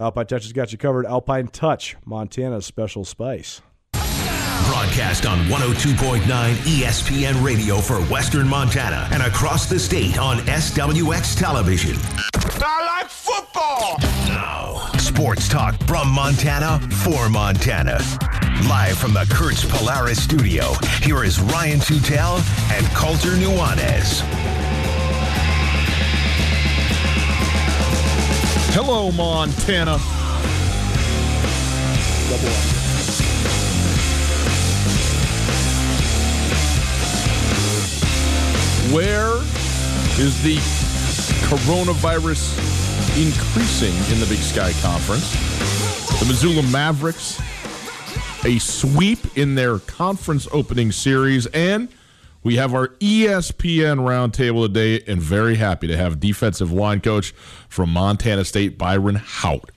Alpine Touch has got you covered. Alpine Touch, Montana's special spice. Broadcast on 102.9 ESPN Radio for Western Montana and across the state on SWX Television. I like football. Now, sports talk from Montana for Montana. Live from the Kurtz Polaris studio, here is Ryan Tutel and Colter Nuanez. Hello, Montana. Where is the coronavirus increasing in the Big Sky Conference? The Missoula Mavericks, a sweep in their conference opening series, and we have our ESPN roundtable today, and very happy to have defensive line coach from Montana State, Byron Hout,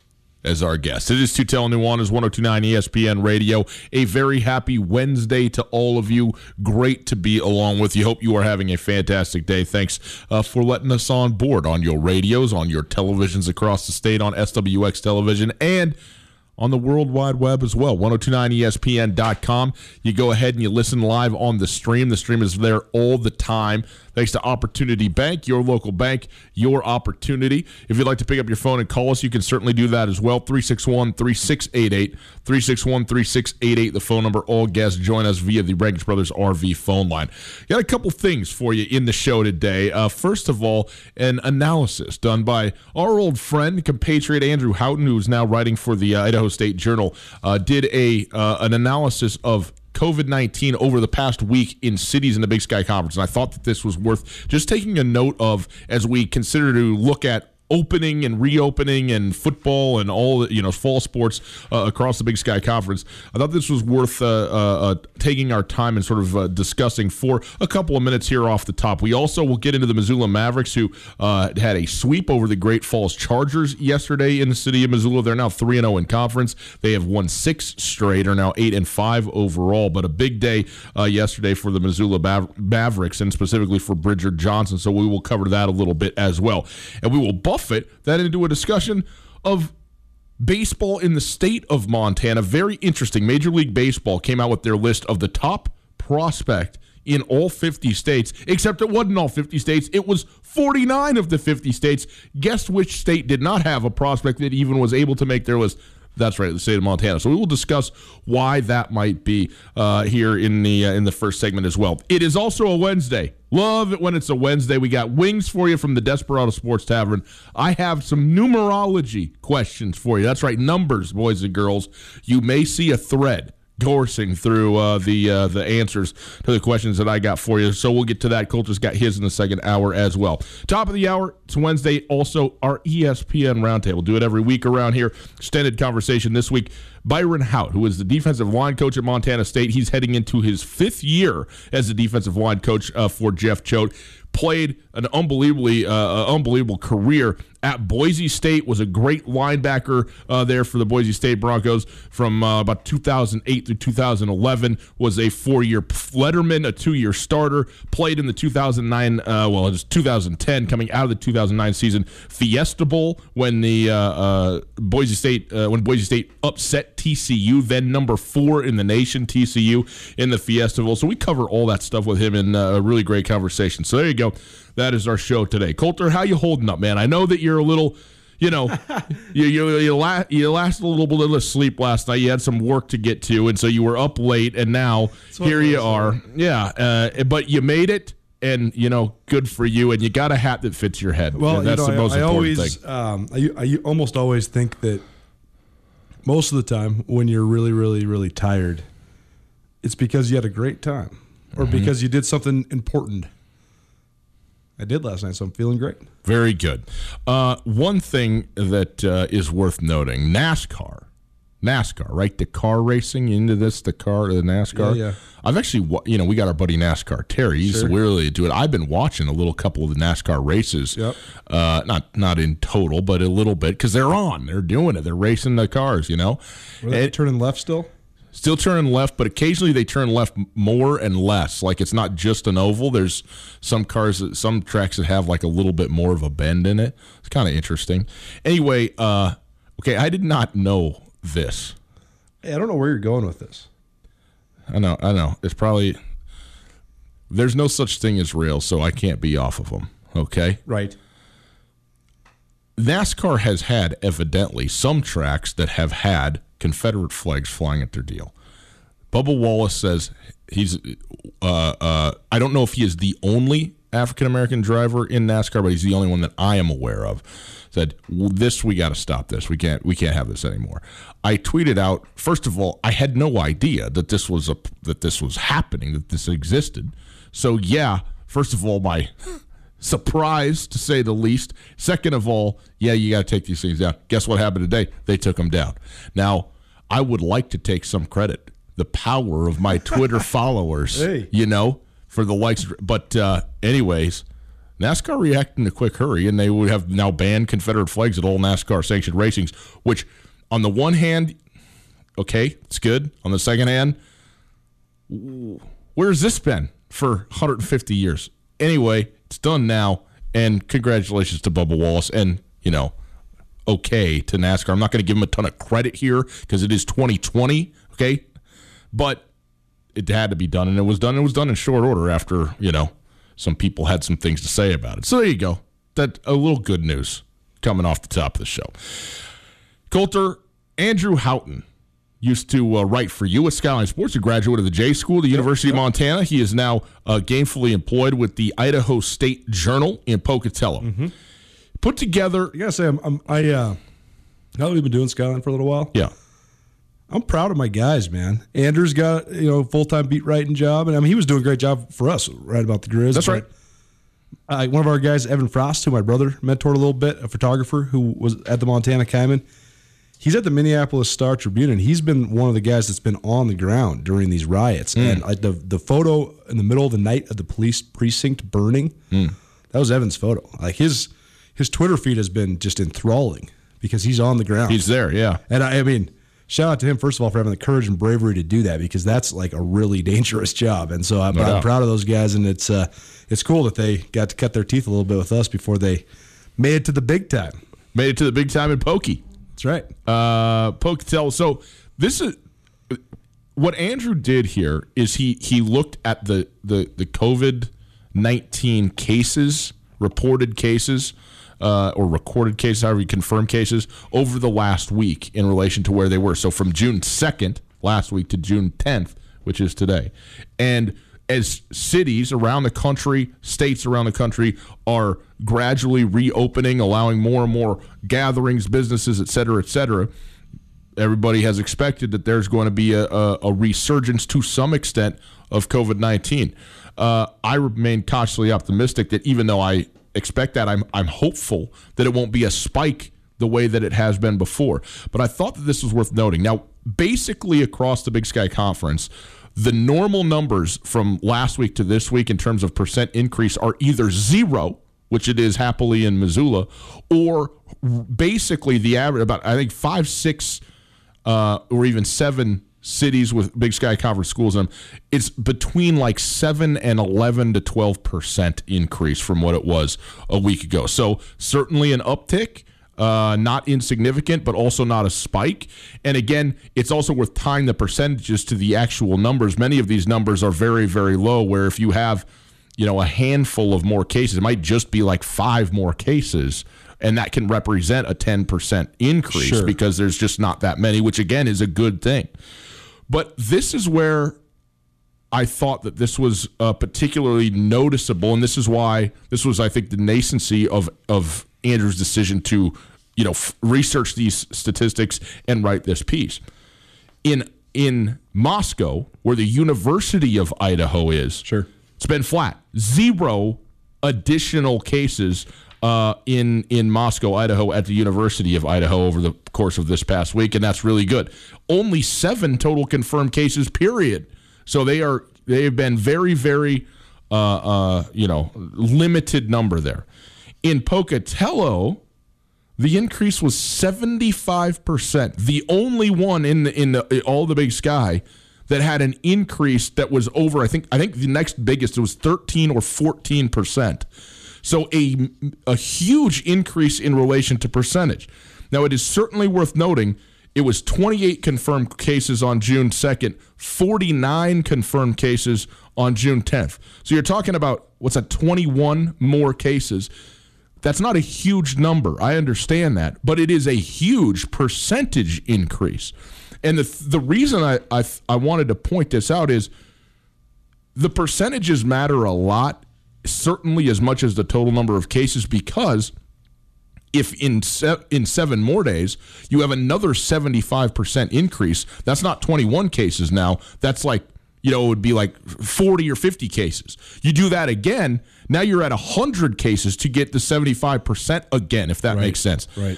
as our guest. It is Tutel Nuanez, 1029 ESPN Radio. A very happy Wednesday to all of you. Great to be along with you. Hope you are having a fantastic day. Thanks uh, for letting us on board on your radios, on your televisions across the state, on SWX television, and on the World Wide Web as well. 1029ESPN.com. You go ahead and you listen live on the stream. The stream is there all the time. Thanks to Opportunity Bank, your local bank, your opportunity. If you'd like to pick up your phone and call us, you can certainly do that as well. 361 3688. 361 3688, the phone number. All guests join us via the Rankin Brothers RV phone line. Got a couple things for you in the show today. Uh, first of all, an analysis done by our old friend, compatriot Andrew Houghton, who's now writing for the uh, Idaho State Journal, uh, did a uh, an analysis of COVID 19 over the past week in cities in the Big Sky Conference. And I thought that this was worth just taking a note of as we consider to look at opening and reopening and football and all you know fall sports uh, across the Big Sky Conference. I thought this was worth uh, uh, uh, taking our time and sort of uh, discussing for a couple of minutes here off the top. We also will get into the Missoula Mavericks, who uh, had a sweep over the Great Falls Chargers yesterday in the city of Missoula. They're now three and zero in conference. They have won six straight, are now eight and five overall. But a big day yesterday for the Missoula Mav- Mavericks and specifically for Bridger Johnson. So we will cover that a little bit as well, and we will it that into a discussion of baseball in the state of Montana. Very interesting. Major League Baseball came out with their list of the top prospect in all 50 states, except it wasn't all 50 states. It was 49 of the 50 states. Guess which state did not have a prospect that even was able to make their list? That's right, the state of Montana. So we will discuss why that might be uh, here in the uh, in the first segment as well. It is also a Wednesday. Love it when it's a Wednesday. We got wings for you from the Desperado Sports Tavern. I have some numerology questions for you. That's right, numbers, boys and girls. You may see a thread coursing through uh, the uh, the answers to the questions that I got for you. So we'll get to that. Colter's got his in the second hour as well. Top of the hour, it's Wednesday. Also, our ESPN roundtable. Do it every week around here. Extended conversation this week. Byron Hout, who is the defensive line coach at Montana State, he's heading into his fifth year as the defensive line coach uh, for Jeff Choate. Played an unbelievably uh, unbelievable career at Boise State. Was a great linebacker uh, there for the Boise State Broncos from uh, about 2008 through 2011. Was a four-year letterman, a two-year starter. Played in the 2009, uh, well, it was 2010, coming out of the 2009 season Fiesta Bowl when the uh, uh, Boise State uh, when Boise State upset TCU, then number four in the nation, TCU in the Fiesta Bowl. So we cover all that stuff with him in a really great conversation. So there you go. That is our show today. Colter, how you holding up, man? I know that you're a little, you know, you you you, la- you lasted a little bit of sleep last night. You had some work to get to, and so you were up late, and now here you are. Yeah, uh, but you made it, and you know, good for you. And you got a hat that fits your head. Well, and that's you know, the most I, I important always, thing. um, I, I almost always think that most of the time when you're really, really, really tired, it's because you had a great time or Mm-hmm. because you did something important. I did last night, so I'm feeling great. Very good. Uh, one thing that uh, is worth noting: NASCAR, NASCAR, right? The car racing into this, the car, the NASCAR. Yeah, yeah. I've actually, you know, we got our buddy NASCAR Terry. He's Sure. really into it. I've been watching a little couple of the NASCAR races. Yep. Uh, not not in total, but a little bit because they're on. They're doing it. They're racing the cars. You know. Were they And- turning left still? Still turning left, but occasionally they turn left more and less. Like it's not just an oval. There's some cars, that, some tracks that have like a little bit more of a bend in it. It's kind of interesting. Anyway, uh, okay, I did not know this. Hey, I don't know where you're going with this. I know, I know. It's probably there's no such thing as rails, so I can't be off of them. Okay. Right. NASCAR has had evidently some tracks that have had Confederate flags flying at their deal. Bubba Wallace says he's. Uh, uh, I don't know if he is the only African American driver in NASCAR, but he's the only one that I am aware of. Said this, we got to stop this. We can't. We can't have this anymore. I tweeted out. First of all, I had no idea that this was a that this was happening. That this existed. So yeah. First of all, my surprise to say the least. Second of all, yeah, you got to take these things down. Guess what happened today? They took them down. Now, I would like to take some credit. The power of my Twitter followers, Hey. you know, for the likes. But, uh, anyways, NASCAR reacted in a quick hurry, and they would have now banned Confederate flags at all NASCAR sanctioned racings, which, on the one hand, okay, it's good. On the second hand, where's this been for 150 years? Anyway, it's done now, and congratulations to Bubba Wallace, and you know, okay to NASCAR. I'm not going to give him a ton of credit here because it is 2020, okay, but it had to be done, and it was done. It was done in short order after you know some people had some things to say about it. So there you go. That a little good news coming off the top of the show. Colter, Andrew Houghton used to uh, write for you at Skyline Sports, a graduate of the J School, the University of Montana. He is now uh, gainfully employed with the Idaho State Journal in Pocatello. Put together, I gotta say, I'm, I'm I uh, now that we've been doing Skyline for a little while, yeah, I'm proud of my guys, man. Andrew's got you know full time beat writing job, and I mean he was doing a great job for us right about the Grizz. That's right. Uh, one of our guys, Evan Frost, who my brother mentored a little bit, a photographer who was at the Montana Kaimin. He's at the Minneapolis Star Tribune, and he's been one of the guys that's been on the ground during these riots. And like the the photo in the middle of the night of the police precinct burning, that was Evan's photo. Like his his Twitter feed has been just enthralling because he's on the ground. He's there, yeah. And I, I mean, shout out to him first of all for having the courage and bravery to do that because that's like a really dangerous job. And so I'm, No I'm proud of those guys, and it's uh, it's cool that they got to cut their teeth a little bit with us before they made it to the big time. Made it to the big time in Pokey. That's right. uh Pocatello. So this is what Andrew did here is he he looked at the the the COVID nineteen cases, reported cases, uh, or recorded cases, however you confirm cases over the last week in relation to where they were. So from June second last week to June tenth, which is today, and as cities around the country, states around the country are gradually reopening, allowing more and more gatherings, businesses, et cetera, et cetera, everybody has expected that there's going to be a, a, a resurgence to some extent of COVID 19. Uh, I remain cautiously optimistic that even though I expect that, I'm, I'm hopeful that it won't be a spike the way that it has been before. But I thought that this was worth noting. Now, basically, across the Big Sky Conference, the normal numbers from last week to this week in terms of percent increase are either zero, which it is happily in Missoula, or basically the average about I think five, six, uh, or even seven cities with Big Sky Conference schools in them. It's between like seven and eleven to twelve percent increase from what it was a week ago. So certainly an uptick. Uh, not insignificant, but also not a spike. And again, it's also worth tying the percentages to the actual numbers. Many of these numbers are very, very low. Where if you have you know, a handful of more cases. It might just be like five more cases, and that can represent a 10% increase Sure. because there's just not that many, which again is a good thing. But this is where I thought that this was uh, particularly noticeable, and this is why this was, I think, the nascency of of Andrew's decision to, you know, f- research these statistics and write this piece. In in Moscow, where the University of Idaho is, Sure. it's been flat. Zero additional cases uh, in in Moscow, Idaho, at the University of Idaho over the course of this past week, and that's really good. Only seven total confirmed cases. Period. So they are they have been very very uh, uh, you know limited number there. In Pocatello, the increase was 75%. The only one in the, in the, all the big sky that had an increase that was over I think I think the next biggest it was 13 or 14%. So a a huge increase in relation to percentage. Now it is certainly worth noting it was 28 confirmed cases on June 2nd, 49 confirmed cases on June 10th. So you're talking about what's that 21 more cases. That's not a huge number. I understand that, but it is a huge percentage increase. And the the reason I I, I wanted to point this out is the percentages matter a lot, certainly as much as the total number of cases, because if in se- in seven more days you have another seventy five percent increase, that's not twenty one cases now. That's like you know it would be like forty or fifty cases. You do that again, now you're at hundred cases to get the seventy five percent again. If that makes sense. Right.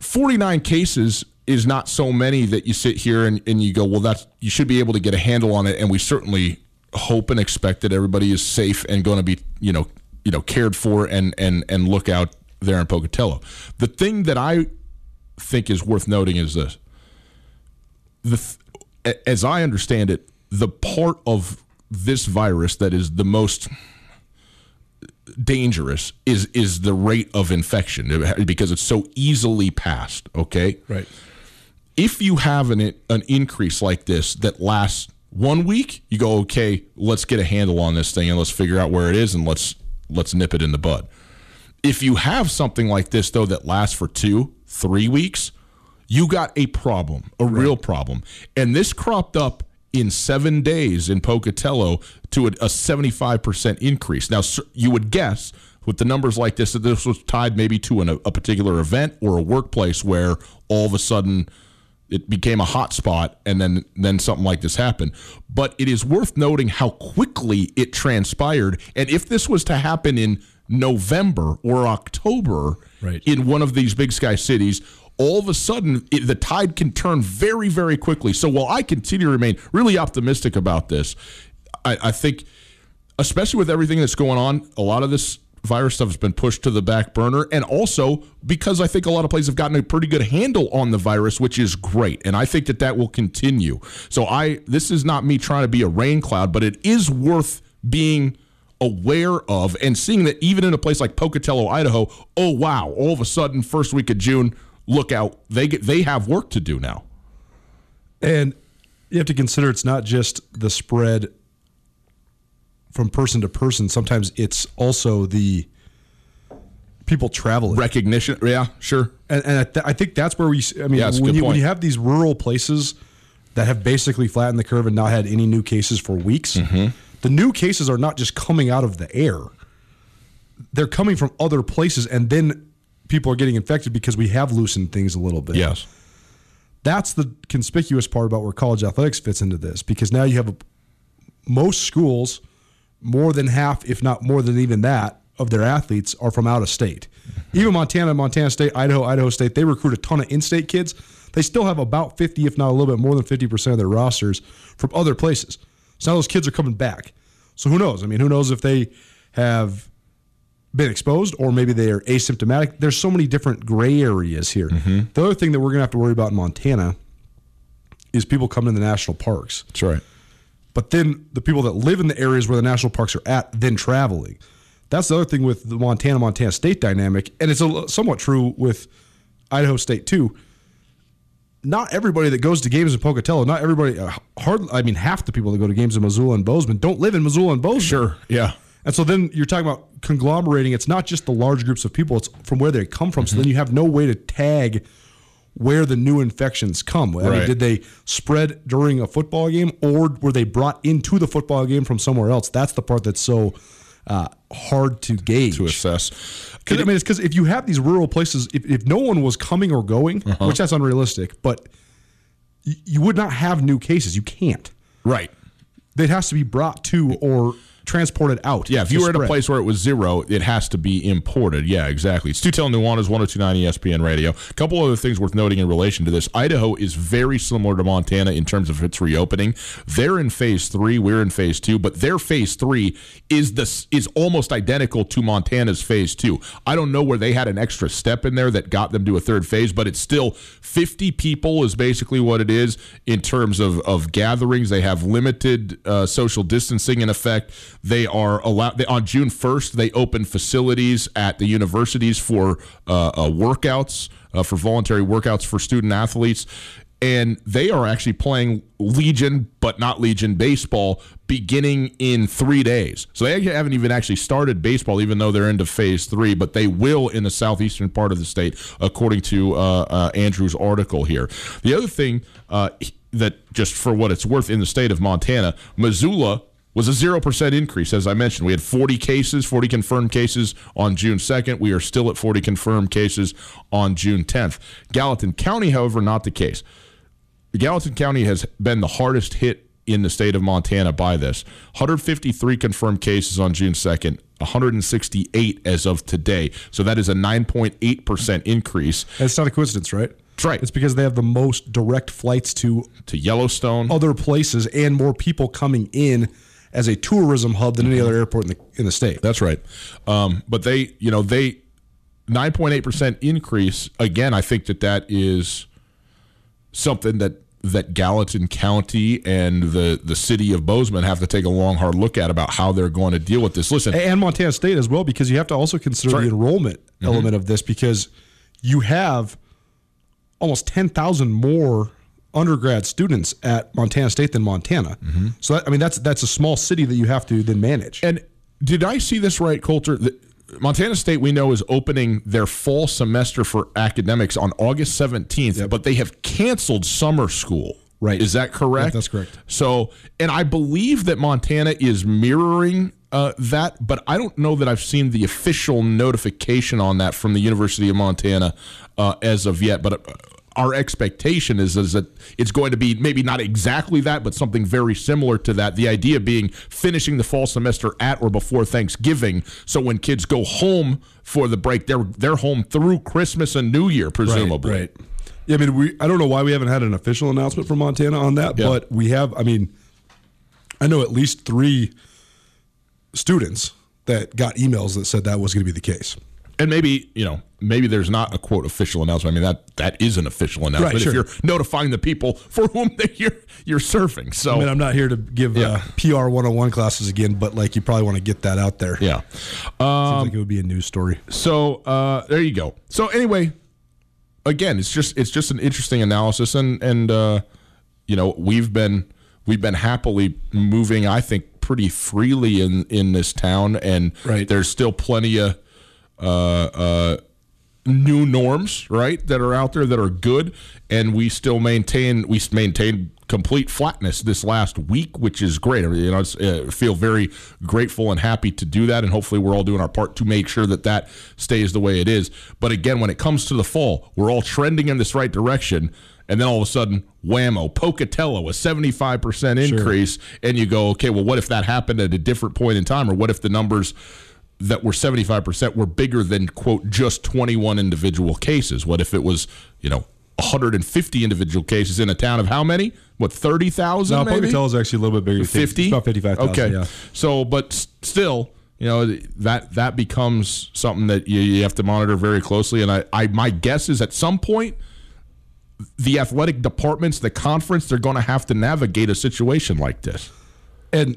49 cases is not so many that you sit here and, and you go, well, that's you should be able to get a handle on it. And we certainly hope and expect that everybody is safe and going to be, you know, you know, cared for and and and look out there in Pocatello. The thing that I think is worth noting is this: the th- as I understand it, the part of this virus that is the most dangerous is is the rate of infection because it's so easily passed. Okay, Right. if you have an an increase like this that lasts one week, you go, okay, let's get a handle on this thing and let's figure out where it is and let's let's nip it in the bud. If you have something like this though that lasts for two, three weeks, you got a problem, a real problem, and this cropped up in seven days in Pocatello to a, a 75% increase. Now, you would guess with the numbers like this that this was tied maybe to an, a particular event or a workplace where all of a sudden it became a hot spot, and then then something like this happened. But it is worth noting how quickly it transpired, and if this was to happen in November or October Right. in one of these big sky cities, all of a sudden it, the tide can turn very, very quickly. So while I continue to remain really optimistic about this, I, I think, especially with everything that's going on, a lot of this virus stuff has been pushed to the back burner. And also because I think a lot of places have gotten a pretty good handle on the virus, which is great. And I think that that will continue. So I, this is not me trying to be a rain cloud, but it is worth being aware of and seeing that even in a place like Pocatello, Idaho, oh wow, all of a sudden first week of June, look out, they get they have work to do now. And you have to consider it's not just the spread from person to person. Sometimes it's also the people traveling. Recognition, yeah, sure. And, and I, th- I think that's where we. I mean, Yeah, when you when you have these rural places that have basically flattened the curve and not had any new cases for weeks, Mm-hmm. the new cases are not just coming out of the air; they're coming from other places, and then people are getting infected because we have loosened things a little bit. Yes. that's the conspicuous part about where college athletics fits into this because now you have a, most schools, more than half, if not more than even that, of their athletes are from out of state. Even Montana, Montana State, Idaho, Idaho State, they recruit a ton of in-state kids. They still have about 50, if not a little bit more than 50% of their rosters from other places. So now those kids are coming back. So who knows? I mean, who knows if they have been exposed or maybe they are asymptomatic. There's so many different gray areas here. Mm-hmm. The other thing that we're going to have to worry about in Montana is people coming to the national parks. That's right. But then the people that live in the areas where the national parks are at, then traveling. That's the other thing with the Montana Montana State dynamic, and it's a, somewhat true with Idaho State too. Not everybody that goes to games in Pocatello, not everybody, uh, hard. I mean, half the people that go to games in Missoula and Bozeman don't live in Missoula and Bozeman. Sure. Yeah. And so then you're talking about conglomerating. It's not just the large groups of people, it's from where they come from. So then you have no way to tag where the new infections come. I mean, Right. did they spread during a football game or were they brought into the football game from somewhere else? That's the part that's so uh, hard to gauge. To assess. I mean, it's because if you have these rural places, if, if no one was coming or going, Uh-huh. which that's unrealistic, but y- you would not have new cases. You can't. Right. It has to be brought to or transported out. Yeah, if you were at a place where it was zero, it has to be imported. Yeah, exactly. It's Tutel Nuanez, 1029 ESPN Radio. A couple other things worth noting in relation to this. Idaho is very similar to Montana in terms of its reopening. They're in phase three, we're in phase two, but their phase three is this is almost identical to Montana's phase two. I don't know where they had an extra step in there that got them to a third phase, but it's still 50 people is basically what it is in terms of, of gatherings. They have limited uh, social distancing in effect. They are allowed they, on June 1st. They open facilities at the universities for uh, uh, workouts, uh, for voluntary workouts for student athletes. And they are actually playing Legion, but not Legion baseball, beginning in three days. So they haven't even actually started baseball, even though they're into phase three. But they will in the southeastern part of the state, according to uh, uh, Andrew's article here. The other thing uh, that, just for what it's worth, in the state of Montana, Missoula was a 0% increase. As I mentioned, we had 40 cases, 40 confirmed cases on June 2nd. We are still at 40 confirmed cases on June 10th. Gallatin County, however, not the case. Gallatin County has been the hardest hit in the state of Montana by this. 153 confirmed cases on June 2nd, 168 as of today. So that is a 9.8% increase it's not a coincidence, right? That's right. It's because they have the most direct flights to to Yellowstone. other places and more people coming in as a tourism hub than any other airport in the in the state. That's right. Um, but they, you know, they 9.8% increase. Again, I think that that is something that that Gallatin County and the the city of Bozeman have to take a long hard look at about how they're going to deal with this. Listen, and Montana State as well, because you have to also consider That's the enrollment element of this, because you have almost ten thousand more undergrad students at Montana State than Montana. So that, I mean, that's that's a small city that you have to then manage. And did I see this right, Colter? The, Montana State, we know, is opening their fall semester for academics on August 17th, but they have canceled summer school. Right. Is that correct? Yep, that's correct. So, and I believe that Montana is mirroring uh, that, but I don't know that I've seen the official notification on that from the University of Montana uh, as of yet. But uh, our expectation is is that it's going to be maybe not exactly that, but something very similar to that. The idea being finishing the fall semester at or before Thanksgiving, so when kids go home for the break, they're they're home through Christmas and New Year, presumably. Right. Yeah, I mean, we. I don't know why we haven't had an official announcement from Montana on that, Yeah. but we have. I mean, I know at least three students that got emails that said that was going to be the case. And maybe you know, maybe there's not a quote official announcement. I mean that that is an official announcement Right, sure. if you're notifying the people for whom that you're you're serving. So I mean, I'm not here to give Yeah. uh, PR 101 classes again, but like you probably want to get that out there. yeah. Seems like it would be a news story. So uh, there you go. So anyway, again, it's just it's just an interesting analysis, and and uh, you know we've been we've been happily moving, I think, pretty freely in in this town, and Right. there's still plenty of uh, uh, new norms, right, that are out there that are good, and we still maintain we maintain complete flatness this last week, which is great. I You know, it's, uh, feel very grateful and happy to do that, and hopefully we're all doing our part to make sure that that stays the way it is. But again, when it comes to the fall, we're all trending in this right direction. And then all of a sudden, whammo, Pocatello, a 75% increase. And you go, okay, well, what if that happened at a different point in time? Or what if the numbers that were 75% were bigger than quote just 21 individual cases what if it was you know 150 individual cases in a town of how many what 30,000 No, maybe is actually a little bit bigger. 50 It's about 55,000. okay Yeah. so but still you know that that becomes something that you, you have to monitor very closely and I, I my guess is at some point the athletic departments the conference they're going to have to navigate a situation like this And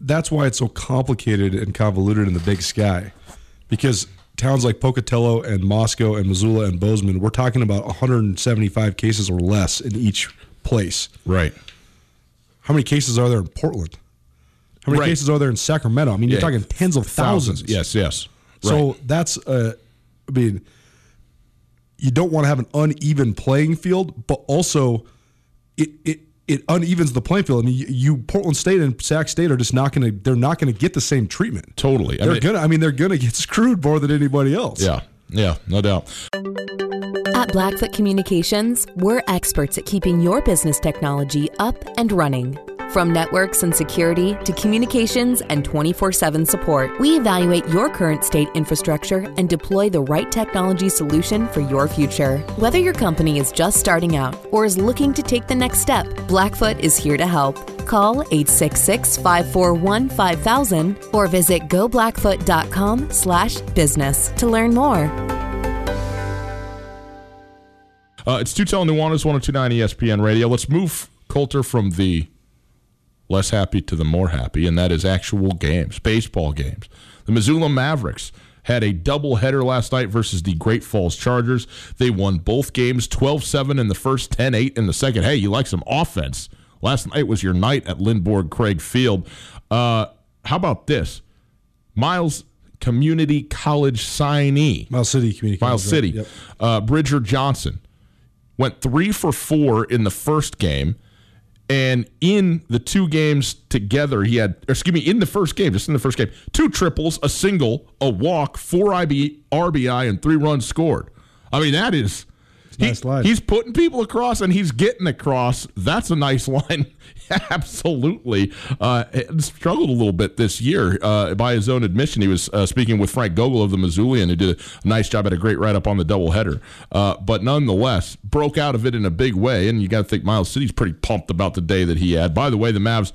that's why it's so complicated and convoluted in the big sky. Because towns like Pocatello and Moscow and Missoula and Bozeman, we're talking about 175 cases or less in each place. right How many cases are there in Portland? How many Right. cases are there in Sacramento? I mean, you're talking tens of thousands. yes yes So that's, uh, I mean, you don't want to have an uneven playing field, but also it it it unevens the playing field. I mean, you, you Portland State and Sac State are just not going to they're not going to get the same treatment. totally I They're mean- gonna. I mean, they're gonna get screwed more than anybody else. Yeah, yeah, no doubt. At Blackfoot Communications, we're experts at keeping your business technology up and running. From networks and security to communications and 24 7 support, we evaluate your current state infrastructure and deploy the right technology solution for your future. Whether your company is just starting out or is looking to take the next step, Blackfoot is here to help. Call 866 541 5000 or visit goblackfoot.com slash business to learn more. Uh, it's Tutel Nuanez, 1029 ESPN Radio. Let's move Colter from the less happy to the more happy, and that is actual games, baseball games. The Missoula Mavericks had a doubleheader last night versus the Great Falls Chargers. They won both games 12 7 in the first, 10 8 in the second. Hey, you like some offense. Last night was your night at Lindborg Cregg Field. Uh, how about this? Miles Community College signee. Miles City Community. Miles College, City. right? Yep. Uh, Bridger Johnson went three for four in the first game. And in the two games together, he had, excuse me, in the first game, just in the first game, two triples, a single, a walk, four IB, RBI, and three runs scored. I mean, that is. He- nice line. He's putting people across and he's getting across. That's a nice line. Absolutely. Uh, struggled a little bit this year uh, by his own admission. He was uh, speaking with Frank Gogol of the Missoulian, who did a nice job, had a great write up on the doubleheader. Uh, but nonetheless, broke out of it in a big way. And you got to think Miles City's pretty pumped about the day that he had. By the way, the Mavs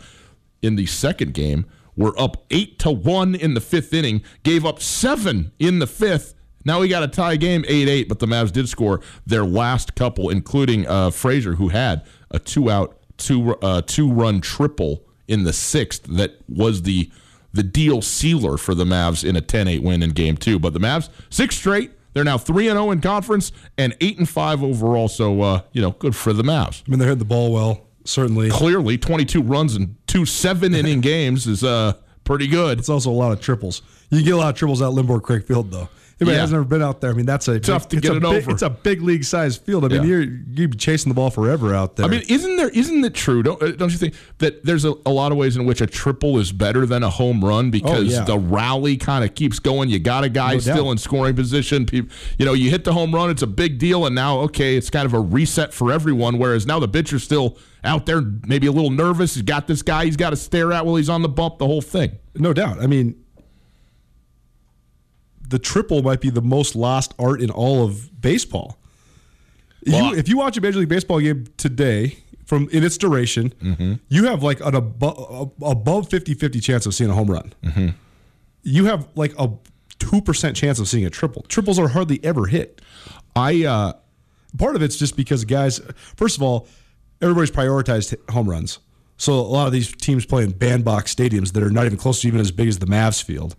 in the second game were up eight to one in the fifth inning, gave up seven in the fifth. Now we got a tie game, eight eight, but the Mavs did score their last couple, including uh, Frazier, who had a two out, two uh, two run triple in the sixth that was the the deal sealer for the Mavs in a 10-8 win in game two. But the Mavs six straight. They're now three and zero in conference and eight and five overall. So uh, you know, good for the Mavs I mean, they're hitting the ball well. Certainly, clearly 22 runs in two seven inning games is uh pretty good. it's also a lot of triples. You get a lot of triples out Lindborg Cregg Field, though. Anybody Yeah. has never been out there. I mean, that's a Tough to it's get a it big, over. It's a big league size field. I mean, Yeah. you're you'd be chasing the ball forever out there. I mean, isn't there? Isn't it true? Don't uh, don't you think that there's a, a lot of ways in which a triple is better than a home run because yeah. the rally kind of keeps going. You got a guy No still doubt. in scoring position. Peop you know, you hit the home run, it's a big deal, and now okay, it's kind of a reset for everyone. Whereas now the pitcher's still out there, maybe a little nervous. He's got this guy he's got to stare at while he's on the bump. The whole thing. no doubt. I mean, the triple might be the most lost art in all of baseball. Well, you, if you watch a Major League Baseball game today, from in its duration, Mm-hmm. you have like an above above 50-50 chance of seeing a home run. Mm-hmm. You have like a two percent chance of seeing a triple. Triples are hardly ever hit. I uh, part of it's just because guys first of all everybody's prioritized home runs so a lot of these teams play in bandbox stadiums that are not even close to even as big as the Mavs field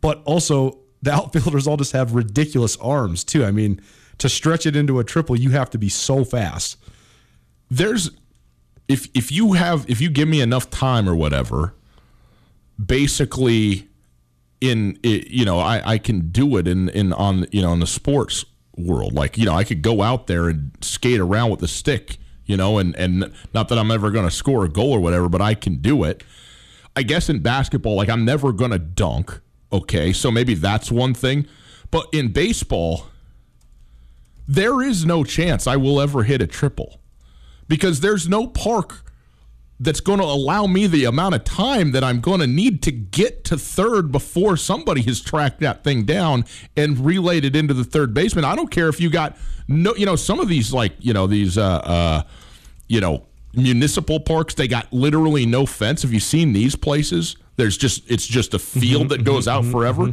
but also the outfielders all just have ridiculous arms too. I mean to stretch it into a triple you have to be so fast. There's if if you have if you give me enough time or whatever basically in it, you know I, I can do it in in on you know in the sports world. Like you know I could go out there and skate around with a stick you know and and not that I'm ever going to score a goal or whatever but I can do it. I guess in basketball like I'm never going to dunk okay so maybe that's one thing but in baseball there is no chance I will ever hit a triple because there's no park that's going to allow me the amount of time that I'm going to need to get to third before somebody has tracked that thing down and relayed it into the third baseman. I don't care if you got no, you know, some of these like, you know, these, uh, uh, you know, municipal parks, they got literally no fence. Have you seen these places? There's just, it's just a field that goes out forever.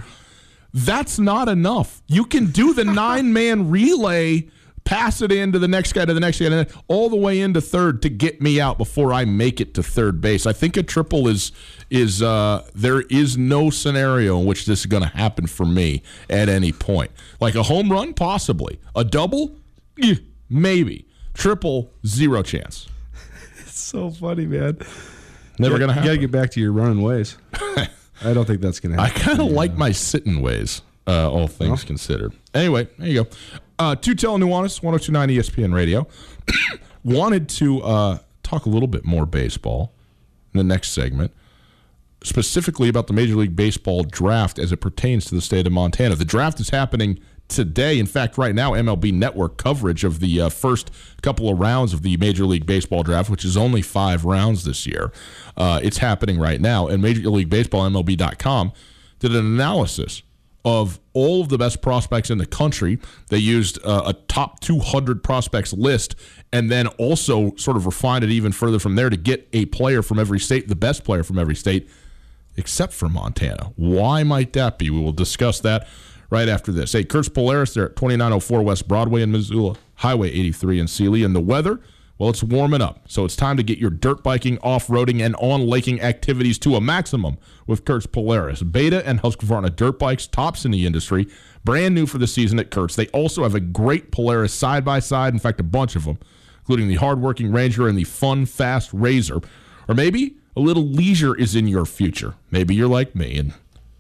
That's not enough. You can do the nine man relay, pass it in to the next guy, to the next guy, all the way into third to get me out before I make it to third base. I think a triple is is uh, there is no scenario in which this is going to happen for me at any point. Like a home run, possibly. A double, Eh, maybe. Triple, zero chance. So funny man Never going to you gotta get back to your running ways i don't think that's gonna happen. I kind of like my sitting ways, uh, all things considered. Anyway, there you go. Uh, Tutel Nuanez, 1029 ESPN Radio. Wanted to uh, talk a little bit more baseball in the next segment, specifically about the Major League Baseball draft as it pertains to the state of Montana. The draft is happening today. In fact, right now, MLB Network coverage of the uh, first couple of rounds of the Major League Baseball draft, which is only five rounds this year, uh, it's happening right now. And Major League Baseball, MLB.com, did an analysis of all of the best prospects in the country. They used uh, a top 200 prospects list and then also sort of refined it even further from there to get a player from every state, the best player from every state, except for Montana. Why might that be? We will discuss that right after this. Hey, Kurtz Polaris, they're at 2904 West Broadway in Missoula, Highway 83 in Seeley. And the weather, well, it's warming up. So it's time to get your dirt biking, off roading, and on laking activities to a maximum with Kurtz Polaris. Beta and Husqvarna dirt bikes, tops in the industry, brand new for the season at Kurtz. They also have a great Polaris side by side, in fact, a bunch of them, including the hardworking Ranger and the fun, fast Razor. Or maybe a little leisure is in your future. Maybe you're like me and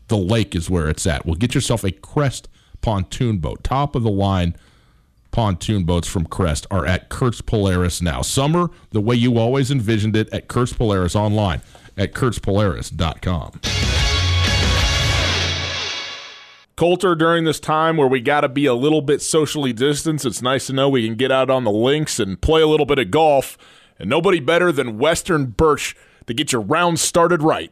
the lake is where it's at. Well, get yourself a Crest pontoon boat, top of the line pontoon boats from Crest are at Kurtz Polaris now. Summer the way you always envisioned it at Kurtz Polaris online at kurtzpolaris.com. Colter, during this time where we got to be a little bit socially distanced, it's nice to know we can get out on the links and play a little bit of golf. And nobody better than Western Birch to get your round started right.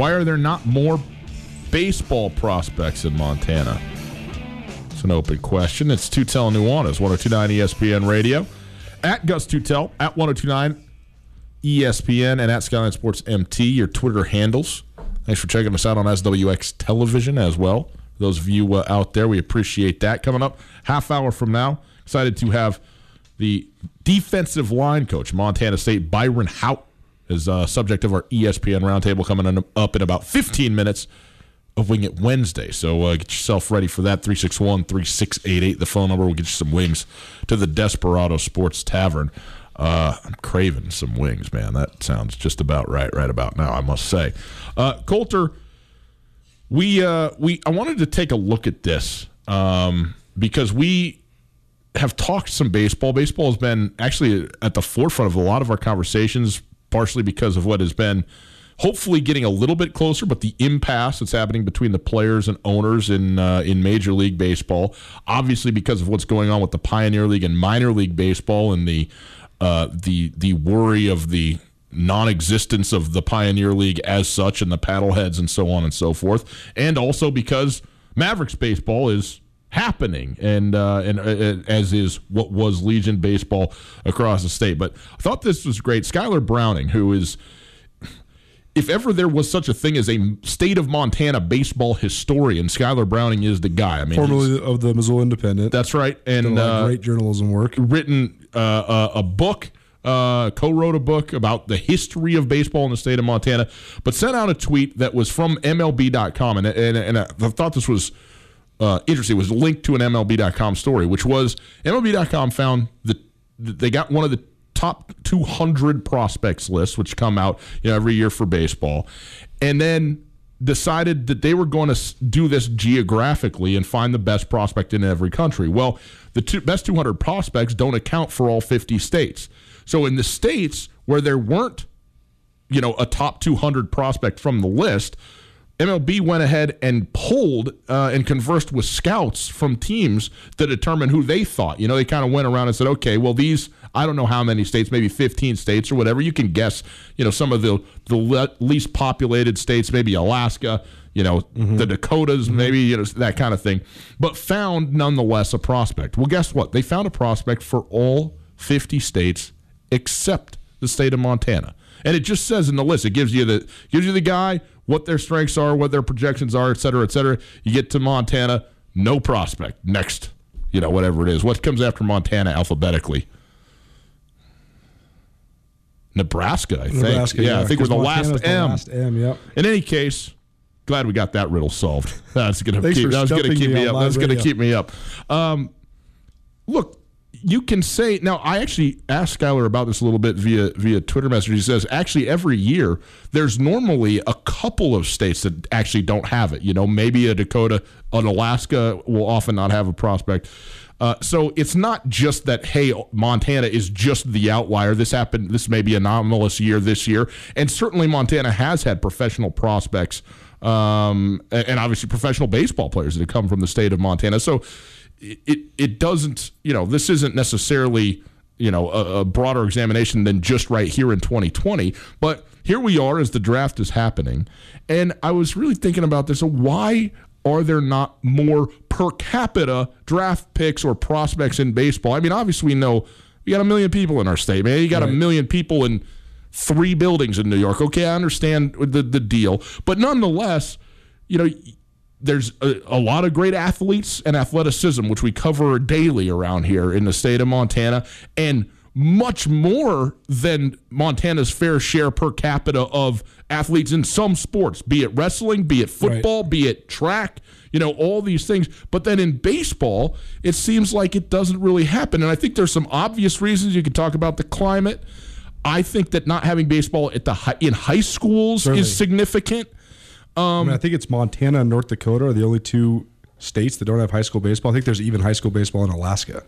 Why are there not more baseball prospects in Montana? It's an open question. It's Tutel Nuanez, 1029 ESPN Radio. At Gus Tutel, at 1029 ESPN, and at Skyline Sports MT, your Twitter handles. Thanks for checking us out on SWX Television as well. Those of you uh, out there, we appreciate that. Coming up half hour from now, excited to have the defensive line coach, Montana State, Byron Hout, is uh, subject of our ESPN roundtable coming up in about 15 minutes of Wing It Wednesday. So uh, get yourself ready for that. 361 3688, the phone number. will get you some wings to the Desperado Sports Tavern. Uh, I'm craving some wings, man. That sounds just about right, right about now, I must say. Uh, Colter, we uh, we I wanted to take a look at this um, because we have talked some baseball. Baseball has been actually at the forefront of a lot of our conversations, partially because of what has been hopefully getting a little bit closer, but the impasse that's happening between the players and owners in uh, in Major League Baseball, obviously because of what's going on with the Pioneer League and Minor League Baseball and the uh, the the worry of the non-existence of the Pioneer League as such and the paddleheads and so on and so forth, and also because Mavericks baseball is happening and uh, and uh, as is what was Legion baseball across the state. But I thought this was great. Skylar Browning, who is if ever there was such a thing as a state of Montana baseball historian, Skylar Browning is the guy. I mean, formerly of the Missoula Independent. that's right, and uh, great journalism work. written uh, a, a book, uh, co-wrote a book about the history of baseball in the state of Montana, but sent out a tweet that was from MLB.com, and and, and I thought this was uh, interesting. It was linked to an MLB.com story, which was MLB.com found that they got one of the top 200 prospects lists, which come out you know every year for baseball, and then decided that they were going to do this geographically and find the best prospect in every country. Well, the two, best 200 prospects don't account for all 50 states. So in the states where there weren't, you know, a top 200 prospect from the list, MLB went ahead and pulled uh, and conversed with scouts from teams to determine who they thought. You know, they kind of went around and said, okay, well, these, I don't know how many states, maybe 15 states or whatever. You can guess, you know, some of the, the le- least populated states, maybe Alaska, you know, the Dakotas, maybe, you know, that kind of thing, but found nonetheless a prospect. Well, guess what? They found a prospect for all 50 states except the state of Montana. And it just says in the list, it gives you the gives you the guy, what their strengths are, what their projections are, et cetera, et cetera. You get to Montana, no prospect. Next, you know, whatever it is. What comes after Montana alphabetically? Nebraska, I think. Nebraska, yeah, I think we're the Montana's last the M. last M, yep. In any case, glad we got that riddle solved. That's gonna keep, that was gonna keep me me up. That's gonna keep me up. Um, look, you can say now. I actually asked Skylar about this a little bit via via Twitter message. He says actually every year there's normally a couple of states that actually don't have it. You know, maybe a Dakota, an Alaska will often not have a prospect. Uh, so it's not just that hey Montana is just the outlier. This happened. This may be anomalous year this year, and certainly Montana has had professional prospects um, and and obviously professional baseball players that have come from the state of Montana. So it, it, doesn't, you know, this isn't necessarily, you know, a, a broader examination than just right here in 2020. But here we are as the draft is happening. And I was really thinking about this. Why are there not more per capita draft picks or prospects in baseball? I mean, obviously, we know we got a million people in our state, man. You got a million people in three buildings in New York. Okay, I understand the, the deal. But nonetheless, you know, there's a, a lot of great athletes and athleticism, which we cover daily around here in the state of Montana. And much more than Montana's fair share per capita of athletes in some sports, be it wrestling, be it football, be it track, you know, all these things. But then in baseball, it seems like it doesn't really happen. And I think there's some obvious reasons. You could talk about the climate. I think that not having baseball at the high, in high schools Certainly. is significant. Um, I, mean, I think it's Montana and North Dakota are the only two states that don't have high school baseball. I think there's even high school baseball in Alaska.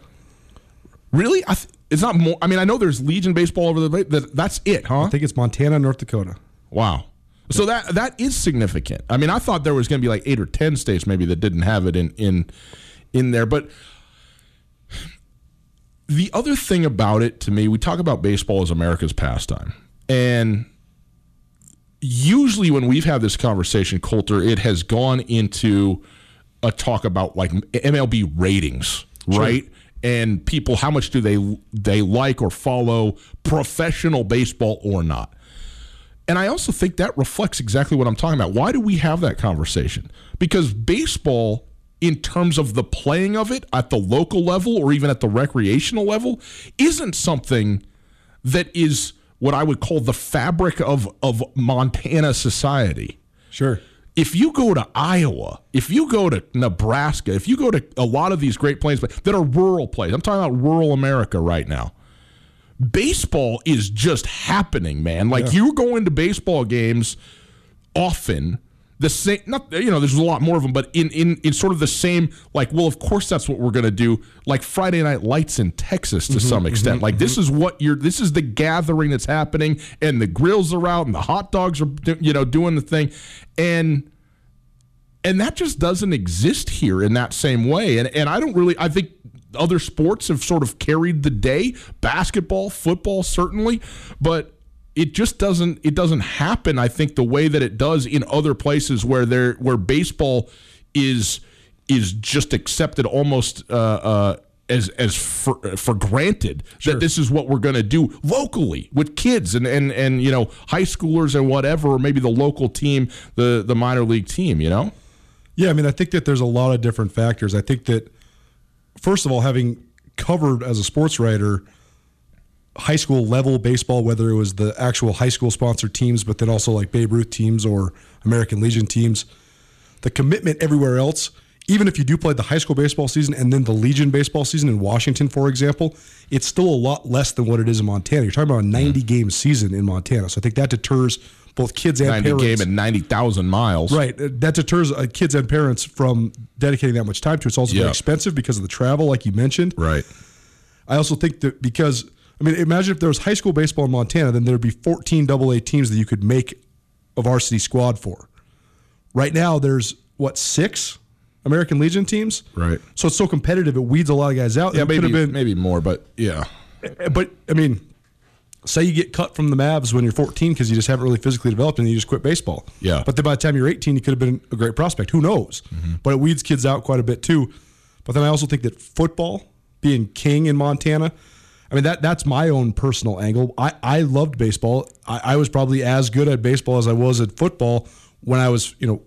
Really, I th- it's not more. I mean, I know there's Legion baseball over the. That, that's it, huh? I think it's Montana and North Dakota. Wow. So that that is significant. I mean, I thought there was going to be like eight or ten states maybe that didn't have it in in in there, but the other thing about it to me, we talk about baseball as America's pastime, and usually when we've had this conversation, Colter, it has gone into a talk about like MLB ratings, right? And people, how much do they they like or follow professional baseball or not? And I also think that reflects exactly what I'm talking about. Why do we have that conversation? Because baseball, in terms of the playing of it at the local level or even at the recreational level, isn't something that is what I would call the fabric of, of Montana society. Sure. If you go to Iowa, if you go to Nebraska, if you go to a lot of these Great Plains that are rural places, I'm talking about rural America right now baseball is just happening, man. Like you're going to baseball games often. The same, not you know, there's a lot more of them, but in in in sort of the same, like, well, of course that's what we're gonna do. Like Friday Night Lights in Texas to mm-hmm, some mm-hmm, extent. like this mm-hmm. is what you're. This is the gathering that's happening, and the grills are out, and the hot dogs are, you know, doing the thing, and and that just doesn't exist here in that same way. And and I don't really. I think other sports have sort of carried the day. Basketball, football, certainly, but it just doesn't. It doesn't happen. I think the way that it does in other places where there where baseball is is just accepted almost. Uh, uh, as, as for, for granted that this is what we're going to do locally with kids and, and, and you know high schoolers and whatever or maybe the local team the the minor league team you know Yeah, I mean, I think that there's a lot of different factors. I think that, first of all, having covered as a sports writer high school level baseball, whether it was the actual high school sponsored teams, but then also like Babe Ruth teams or American Legion teams, the commitment everywhere else, even if you do play the high school baseball season and then the Legion baseball season in Washington, for example, it's still a lot less than what it is in Montana. You're talking about a 90 game season in Montana. So I think that deters both kids and 90 parents. game at 90,000 miles Right. Uh, That deters uh, kids and parents from dedicating that much time to it. It's also Yeah. very expensive because of the travel, like you mentioned. right I also think that because, I mean, imagine if there was high school baseball in Montana, then there'd be 14 double A teams that you could make a varsity squad for. Right now, there's what, six American Legion teams? Right. So it's so competitive, it weeds a lot of guys out. yeah maybe have been, maybe more but yeah eh, but I mean, say you get cut from the Mavs when you're 14 because you just haven't really physically developed and you just quit baseball. Yeah. But then by the time you're 18, you could have been a great prospect. Who knows? Mm-hmm. But it weeds kids out quite a bit too. But then I also think that football being king in Montana, I mean that that's my own personal angle. I, I loved baseball. I, I was probably as good at baseball as I was at football when I was, you know,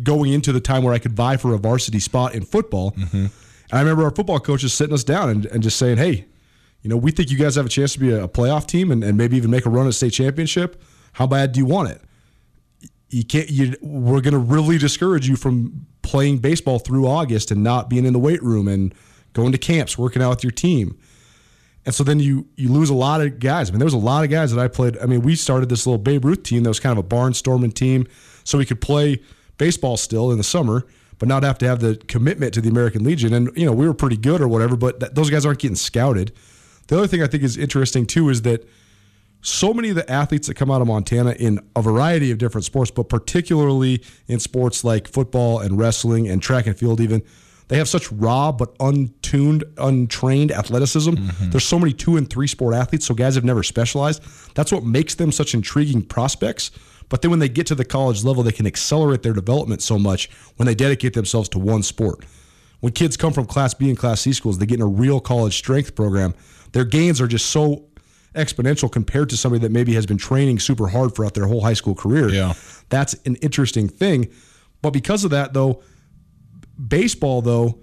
going into the time where I could vie for a varsity spot in football. Mm-hmm. And I remember our football coaches sitting us down and, and just saying, hey, you know, we think you guys have a chance to be a, a playoff team and, and maybe even make a run at state championship. How bad do you want it? You can't. You, we're going to really discourage you from playing baseball through August and not being in the weight room and going to camps, working out with your team. And so then you you lose a lot of guys. I mean, there was a lot of guys that I played. I mean, we started this little Babe Ruth team that was kind of a barnstorming team, so we could play baseball still in the summer, but not have to have the commitment to the American Legion. And you know, we were pretty good or whatever, but that, those guys aren't getting scouted. The other thing I think is interesting too is that so many of the athletes that come out of Montana in a variety of different sports, but particularly in sports like football and wrestling and track and field, even they have such raw but untuned, untrained athleticism. Mm-hmm. There's so many two and three sport athletes, so guys have never specialized. That's what makes them such intriguing prospects. But then when they get to the college level, they can accelerate their development so much when they dedicate themselves to one sport. When kids come from Class B and Class C schools, they get in a real college strength program. Their gains are just so exponential compared to somebody that maybe has been training super hard throughout their whole high school career. Yeah. That's an interesting thing. But because of that, though, baseball, though,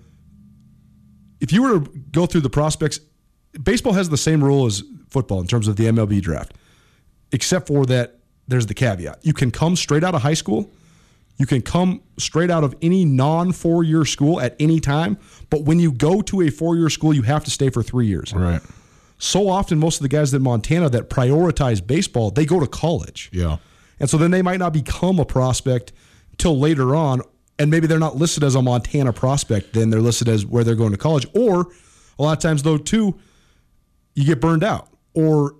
if you were to go through the prospects baseball has the same rule as football in terms of the MLB draft, except for that there's the caveat. You can come straight out of high school. You can come straight out of any non four year school at any time. But when you go to a four year school, you have to stay for three years. Right. So often, most of the guys in Montana that prioritize baseball, they go to college. Yeah. And so then they might not become a prospect till later on. And maybe they're not listed as a Montana prospect, then they're listed as where they're going to college. Or a lot of times, though, too, you get burned out or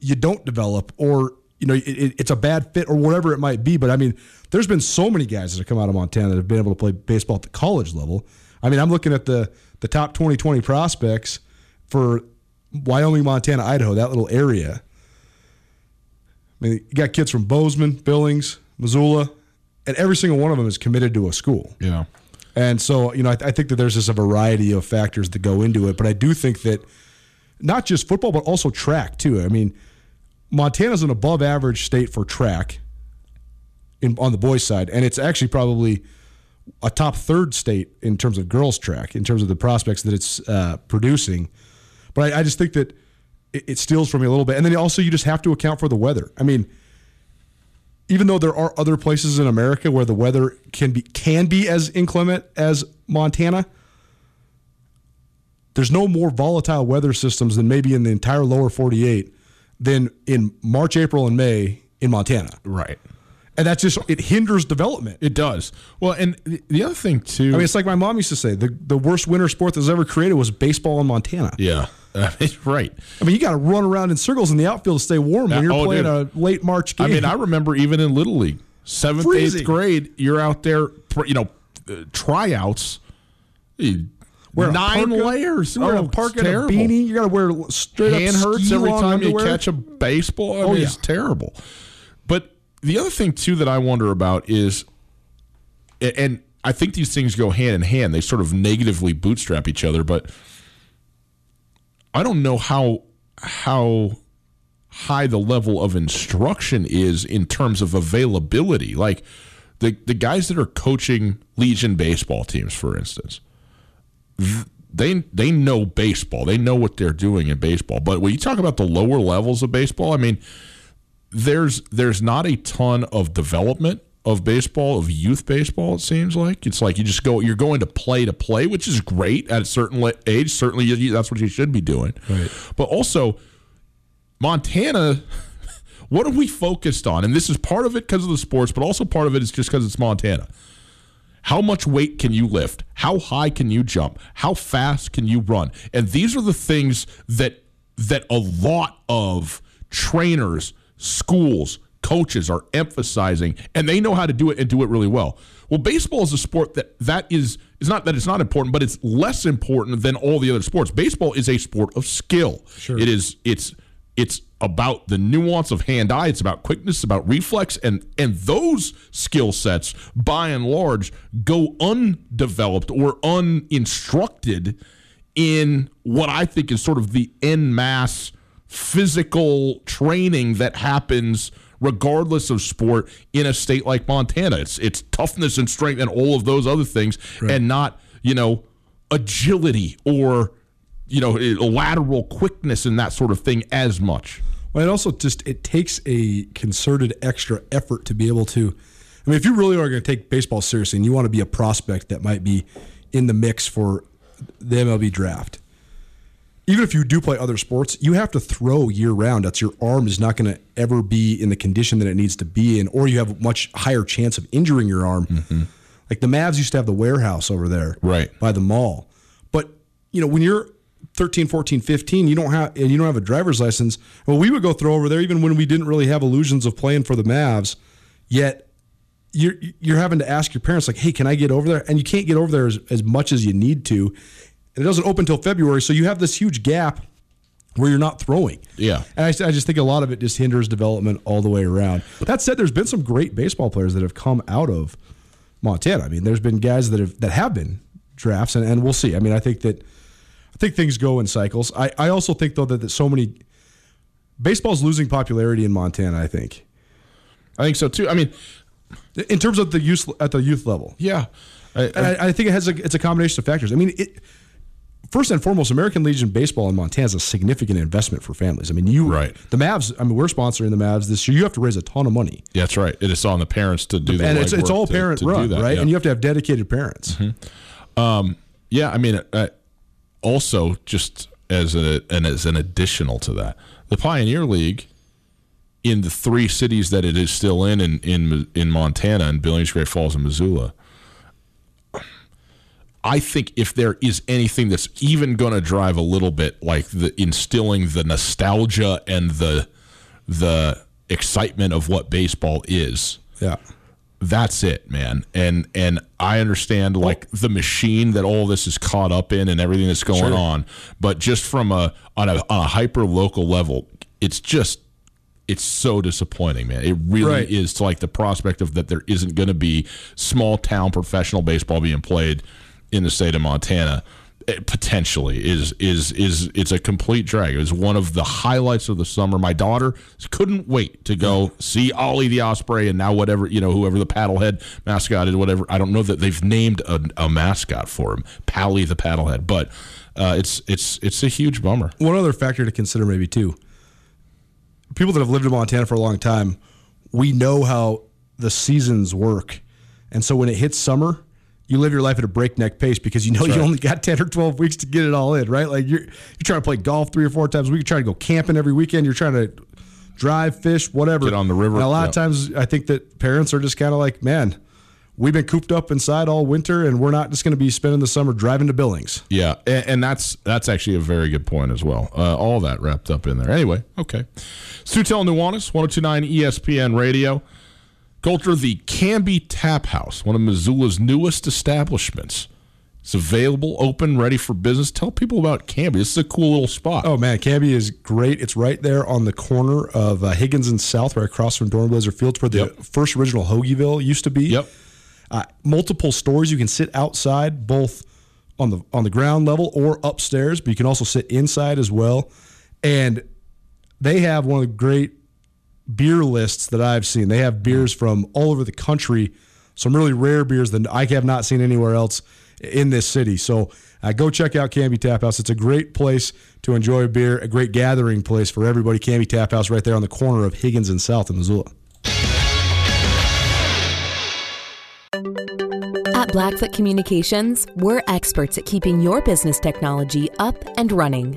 you don't develop or, you know, it, it, it's a bad fit or whatever it might be. But I mean, there's been so many guys that have come out of Montana that have been able to play baseball at the college level. I mean, I'm looking at the, the top 2020 prospects for Wyoming, Montana, Idaho, that little area. I mean, you got kids from Bozeman, Billings, Missoula, and every single one of them is committed to a school. Yeah. And so, you know, I, I think that there's just a variety of factors that go into it. But I do think that not just football, but also track, too. I mean, Montana's an above average state for track in, on the boys' side. And it's actually probably a top third state in terms of girls' track, in terms of the prospects that it's uh, producing. But I, I just think that it, it steals from you a little bit. And then also, you just have to account for the weather. I mean, even though there are other places in America where the weather can be can be as inclement as Montana, there's no more volatile weather systems than maybe in the entire lower 48 than in March, April, and May in Montana. Right. And that's just it hinders development. It does. Well, and the- the other thing too. I mean, it's like my mom used to say: the the worst winter sport that was ever created was baseball in Montana. yeah, right. I mean, you got to run around in circles in the outfield to stay warm when you're oh, playing dude. a late March game. I mean, I remember even in Little League, seventh, Freezing. eighth grade, you're out there, you know, uh, tryouts. you- Wear nine parka, layers. Wear oh, a parka and a beanie. You got to wear straight Hand up hurts every time you catch a baseball. I Oh, mean, yeah. it's terrible. But the other thing too that I wonder about is, and I think these things go hand in hand. They sort of negatively bootstrap each other, but I don't know how how high the level of instruction is in terms of availability. Like the the guys that are coaching Legion baseball teams, for instance, they they know baseball. They know what they're doing in baseball. But when you talk about the lower levels of baseball, I mean, there's there's not a ton of development of baseball of youth baseball. It seems like it's like you just go you're going to play to play, which is great at a certain age. Certainly, that's what you should be doing. Right. But also, Montana. What are we focused on? And this is part of it because of the sports, but also part of it is just because it's Montana. How much weight can you lift? How high can you jump? How fast can you run? And these are the things that that a lot of trainers, schools, coaches are emphasizing and they know how to do it and do it really well. Well, baseball is a sport that that is is not that it's not important, but it's less important than all the other sports. Baseball is a sport of skill. Sure. It is it's it's about the nuance of hand eye it's about quickness about reflex and and those skill sets by and large go undeveloped or uninstructed in what i think is sort of the en masse physical training that happens regardless of sport in a state like montana it's it's toughness and strength and all of those other things and not you know agility or you know eh, lateral quickness and that sort of thing as much Well, it also just it takes a concerted extra effort to be able to. I mean, if you really are going to take baseball seriously and you want to be a prospect that might be in the mix for the MLB draft, even if you do play other sports, you have to throw year round. That's your arm is not going to ever be in the condition that it needs to be in, or you have a much higher chance of injuring your arm. Mm-hmm. Like the Mavs used to have the warehouse over there, Right. by the mall. But you know, when you're 13, 14, 15, you don't have and you don't have a driver's license. Well, we would go throw over there even when we didn't really have illusions of playing for the Mavs. Yet you're you're having to ask your parents like, "Hey, can I get over there?" And you can't get over there as, as much as you need to. And it doesn't open until February, so you have this huge gap where you're not throwing. Yeah. And I, I just think a lot of it just hinders development all the way around. That said, there's been some great baseball players that have come out of Montana. I mean, there's been guys that have that have been drafts, and, and we'll see. I mean, I think that I think things go in cycles. I, I also think though that, that so many baseball's losing popularity in Montana. I think i think so too i mean in terms of the youth at the youth level. yeah I, I, I think it has a, it's a combination of factors. I mean, it first and foremost, American Legion baseball in Montana is a significant investment for families. I mean, you Right. the Mavs. I mean, we're sponsoring the Mavs this year. You have to raise a ton of money, Yeah, that's right. It is on the parents to do the and it's it's all to- parent to run, that, right? yeah. Mm-hmm. And you have to have dedicated parents. Yeah, I mean, uh, also just as a and as an additional to that, the Pioneer League in the three cities that it is still in in in, in Montana and Billings, Great Falls, and Missoula. I think if there is anything that's even going to drive a little bit like the instilling the nostalgia and the the excitement of what baseball is, Yeah. that's it, man. And and I understand like the machine that all this is caught up in and everything that's going Sure. on, but just from a on a on a hyper local level, it's just it's so disappointing, man. It really Right. is to like the prospect of that there isn't going to be small town professional baseball being played in the state of Montana. It potentially is is is it's a complete drag. It was one of the highlights of the summer. My daughter couldn't wait to go see Ollie the Osprey and now whatever you know whoever the paddlehead mascot is whatever. I don't know that they've named a, a mascot for him, Pally the paddlehead, but uh, it's it's it's a huge bummer. One other factor to consider, maybe too. People that have lived in Montana for a long time, we know how the seasons work, and so when it hits summer, you live your life at a breakneck pace because you know you only got ten or twelve weeks to get it all in, right? Like you're you're trying to play golf three or four times a week, you're trying to go camping every weekend, you're trying to drive, fish, whatever, Get on the river, And a lot of times, I think that parents are just kind of like, man. We've been cooped up inside all winter, and we're not just going to be spending the summer driving to Billings. Yeah, and, and that's that's actually a very good point as well. Uh, all that wrapped up in there. Anyway, okay. Tutel Nuanez, 1029 ESPN Radio. Colter, the Canby Tap House, one of Missoula's newest establishments. It's available, open, ready for business. Tell people about Canby. This is a cool little spot. Oh man, Canby is great. It's right there on the corner of uh, Higgins and South, right across from Dornblaser Fields, where the Yep. first original Hoagieville used to be. Yep. Uh, multiple stores. You can sit outside, both on the on the ground level or upstairs, but you can also sit inside as well. And they have one of the great beer lists that I've seen. They have beers from all over the country, some really rare beers that I have not seen anywhere else in this city. So uh, go check out Canby Tap House. It's a great place to enjoy a beer, a great gathering place for everybody. Canby Tap House right there on the corner of Higgins and South in Missoula. At Blackfoot Communications, we're experts at keeping your business technology up and running.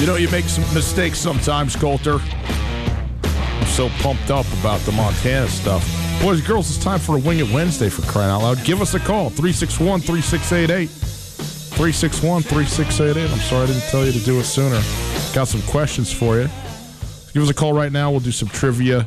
You know, you make some mistakes sometimes, Colter. I'm so pumped up about the Montana stuff. Boys and girls, it's time for a Wing It Wednesday for crying out loud. Give us a call, 361 3688. 361 3688. I'm sorry I didn't tell you to do it sooner. Got some questions for you. Give us a call right now. We'll do some trivia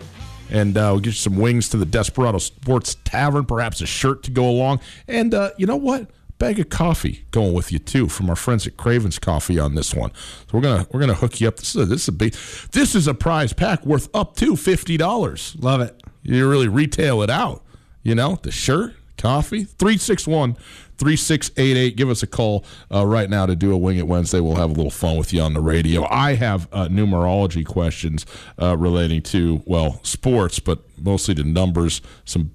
and uh, we'll get you some wings to the Desperado Sports Tavern, perhaps a shirt to go along. And uh, you know what? Bag of coffee going with you too from our friends at Craven's Coffee on this one. So we're gonna we're gonna hook you up. This is a, this is a big this is a prize pack worth up to fifty dollars. Love it. You really retail it out. You know, the shirt, coffee, 361 3688. Give us a call uh, right now to do a Wing It Wednesday. We'll have a little fun with you on the radio. I have uh, numerology questions uh, relating to, well, sports, but mostly to numbers, some.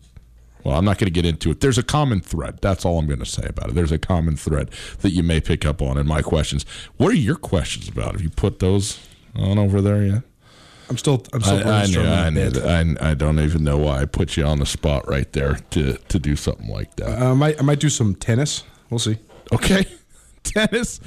Well, I'm not going to get into it. There's a common thread. That's all I'm going to say about it. There's a common thread that you may pick up on in my questions. What are your questions about? Have you put those on over there yet? I'm still I'm still I, I knew, I knew that. I, I don't even know why I put you on the spot right there to, to do something like that. Uh, I might I might do some tennis. We'll see. okay, tennis.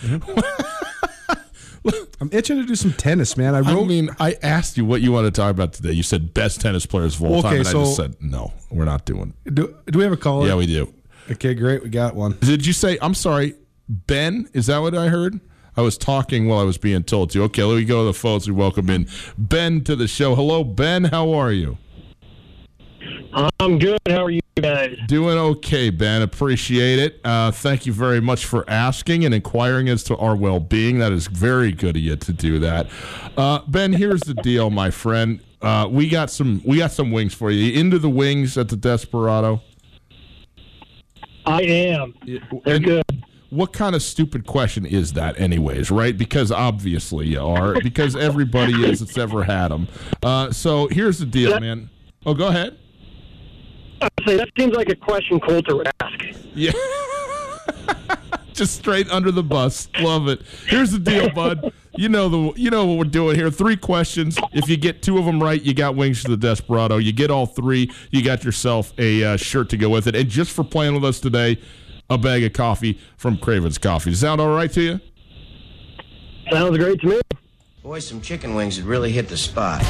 I'm itching to do some tennis, man. I I mean, I asked you what you want to talk about today. You said best tennis players of all Okay, time, and I just said no. We're not doing. do, do we have a caller? Yeah, we do. Okay, great. We got one. Did you say? I'm sorry, Ben. Is that what I heard? I was talking while I was being told to. Okay, let me go to the phones. We welcome in Ben to the show. Hello, Ben. How are you? I'm good. How are you guys? Doing okay, Ben. Appreciate it. Uh, thank you very much for asking and inquiring as to our well being. That is very good of you to do that. Uh, ben, here's the deal, my friend. Uh, we got some we got some wings for you. Into the wings at the Desperado. I am. They're And good. What kind of stupid question is that, anyways? Right? Because obviously you are. Because everybody is that's ever had them. Uh, so here's the deal, man. Oh, go ahead. I say that seems like a question Colter would ask. Yeah. Just straight under the bus. Love it. Here's the deal, bud. You know the you know what we're doing here. Three questions. If you get two of them right, you got wings to the Desperado. You get all three, you got yourself a uh, shirt to go with it. And just for playing with us today, a bag of coffee from Craven's Coffee. Does sound all right to you? Sounds great to me. Boy, some chicken wings would really hit the spot.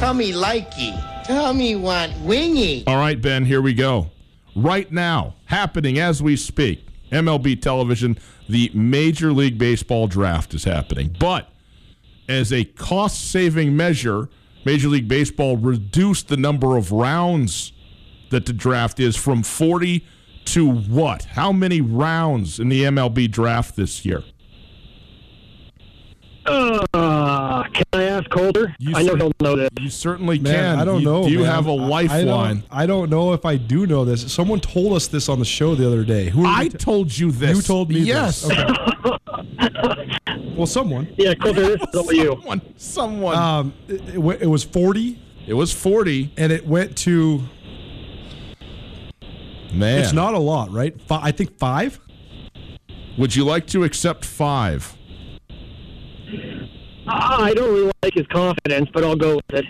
Tommy likey. Tell me want wingy. All right, Ben, here we go. Right now, happening as we speak, MLB television, the Major League Baseball draft is happening. But as a cost saving measure, Major League Baseball reduced the number of rounds that the draft is from 40 to what? How many rounds in the MLB draft this year? Uh, can I ask Colter? You I know cer- he'll know this. You certainly Man, can. I don't You- know. Do you man. have a I- I don't- lifeline? I don't, know if I do know this. Someone told us this on the show the other day. Who? are I told you this. you told me. Yes. This. Okay. well, someone. Yeah, Colter, this is all you. Someone. Someone. Um, it, it, it was forty, it was 40. and it went to. Man. It's not a lot, right? Fi I think five. Would you like to accept five? I don't really like his confidence, but I'll go with it.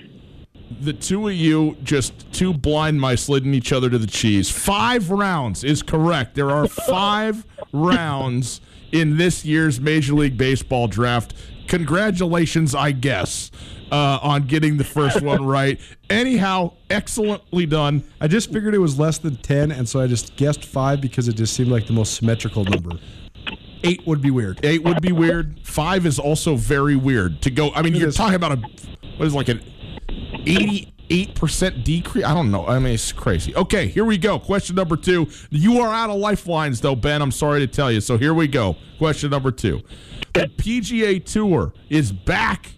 The two of you, just two blind mice leading each other to the cheese. Five rounds is correct. There are five rounds in this year's Major League Baseball draft. Congratulations, I guess, uh, on getting the first one right. Anyhow, excellently done. I just figured it was less than ten, and so I just guessed five because it just seemed like the most symmetrical number. Eight would be weird. Eight would be weird. Five is also very weird to go. I mean, you're talking about a what is like an eighty-eight percent decrease. I don't know. I mean, it's crazy. Okay, here we go. Question number two. You are out of lifelines, though, Ben. I'm sorry to tell you. So here we go. Question number two. The PGA Tour is back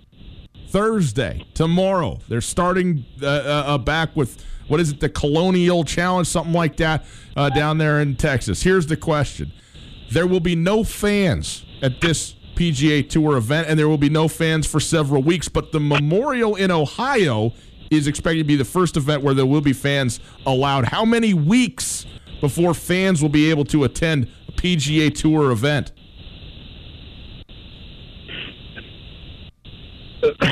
Thursday, tomorrow. They're starting uh, uh, uh, back with what is it, the Colonial Challenge, something like that, uh, down there in Texas. Here's the question: There will be no fans at this PGA Tour event, and there will be no fans for several weeks. But the Memorial in Ohio is expected to be the first event where there will be fans allowed. How many weeks before fans will be able to attend a PGA Tour event?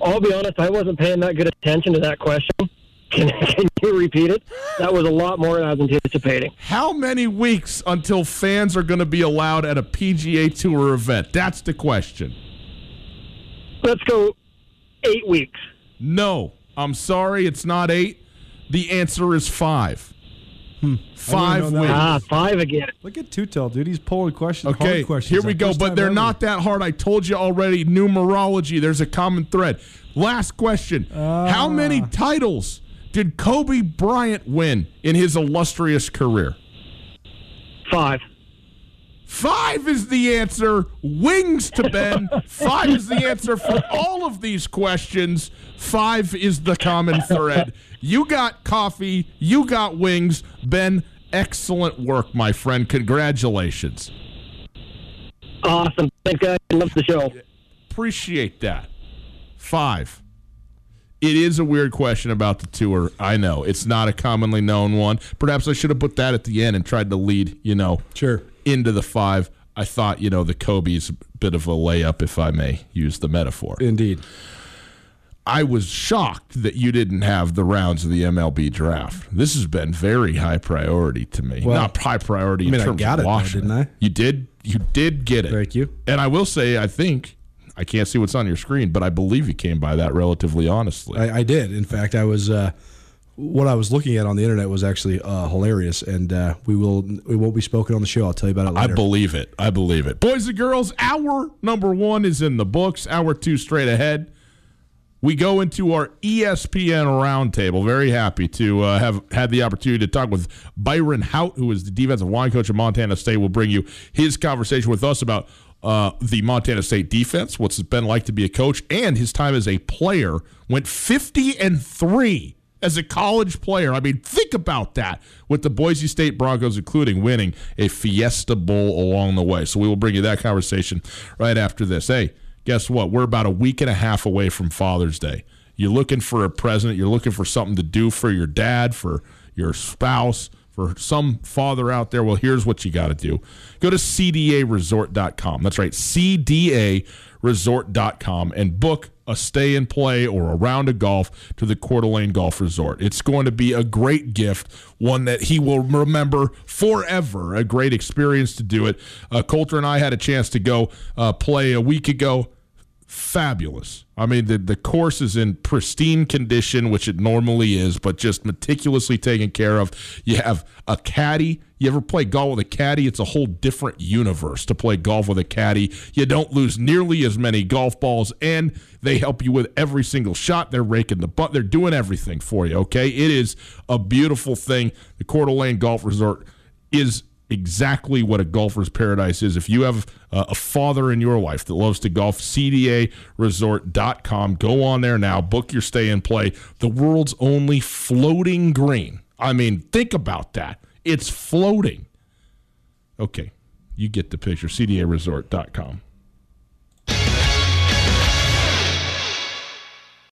I'll be honest, I wasn't paying that good attention to that question. Can, can you repeat it? That was a lot more than I was anticipating. How many weeks until fans are going to be allowed at a PGA Tour event? That's the question. Let's go eight weeks. No, I'm sorry, it's not eight. The answer is five. Five know that. weeks. Ah, five again. Look at Tutel, dude. He's pulling questions. Okay, hard questions. here we go. But they're ever. not that hard. I told you already. Numerology. There's a common thread. Last question: How many titles did Kobe Bryant win in his illustrious career? Five. Five is the answer. Wings to Ben. Five is the answer for all of these questions. Five is the common thread. You got coffee. You got wings. Ben, excellent work, my friend. Congratulations. Awesome. Thanks, guys. Love the show. Appreciate that. Five. It is a weird question about the tour. I know. It's not a commonly known one. Perhaps I should have put that at the end and tried to lead, you know, Sure. into the five. I thought, you know, the Kobe's a bit of a layup, if I may use the metaphor. Indeed. I was shocked that you didn't have the rounds of the MLB draft. This has been very high priority to me. Well, Not high priority I mean, in I terms got of it, though, Washington. didn't I? You did. You did get it. Thank you. And I will say, I think I can't see what's on your screen, but I believe you came by that relatively honestly. I, I did. In fact, I was. Uh, what I was looking at on the internet was actually uh, hilarious, and uh, we will. we won't be spoken on the show. I'll tell you about it later. I believe it. I believe it. Boys and girls, hour number one is in the books. Hour two straight ahead. we go into our ESPN roundtable. Very happy to uh, have had the opportunity to talk with Byron Hout, who is the defensive line coach of Montana State. We'll bring you his conversation with us about uh, the Montana State defense, what's it been like to be a coach, and his time as a player. Went 50 and 3 as a college player. I mean, think about that with the Boise State Broncos, including winning a Fiesta Bowl along the way. So we will bring you that conversation right after this. Hey, guess what? We're about a week and a half away from Father's Day. You're looking for a present, you're looking for something to do for your dad, for your spouse, for some father out there. Well, here's what you got to do go to CDAResort.com. That's right, CDAResort.com and book a stay and play or a round of golf to the Coeur d'Alene Golf Resort. It's going to be a great gift, one that he will remember forever. A great experience to do it. Uh, Colter and I had a chance to go uh, play a week ago. Fabulous. I mean, the, the course is in pristine condition, which it normally is, but just meticulously taken care of. You have a caddy. You ever play golf with a caddy? It's a whole different universe to play golf with a caddy. You don't lose nearly as many golf balls, and they help you with every single shot. They're raking the butt. They're doing everything for you, okay? It is a beautiful thing. The Coeur d'Alene Golf Resort is exactly what a golfer's paradise is. If you have uh, a father in your life that loves to golf, CDAResort.com. Go on there now, book your stay and play. The world's only floating green. I mean, think about that. It's floating. Okay, you get the picture. CDAResort.com.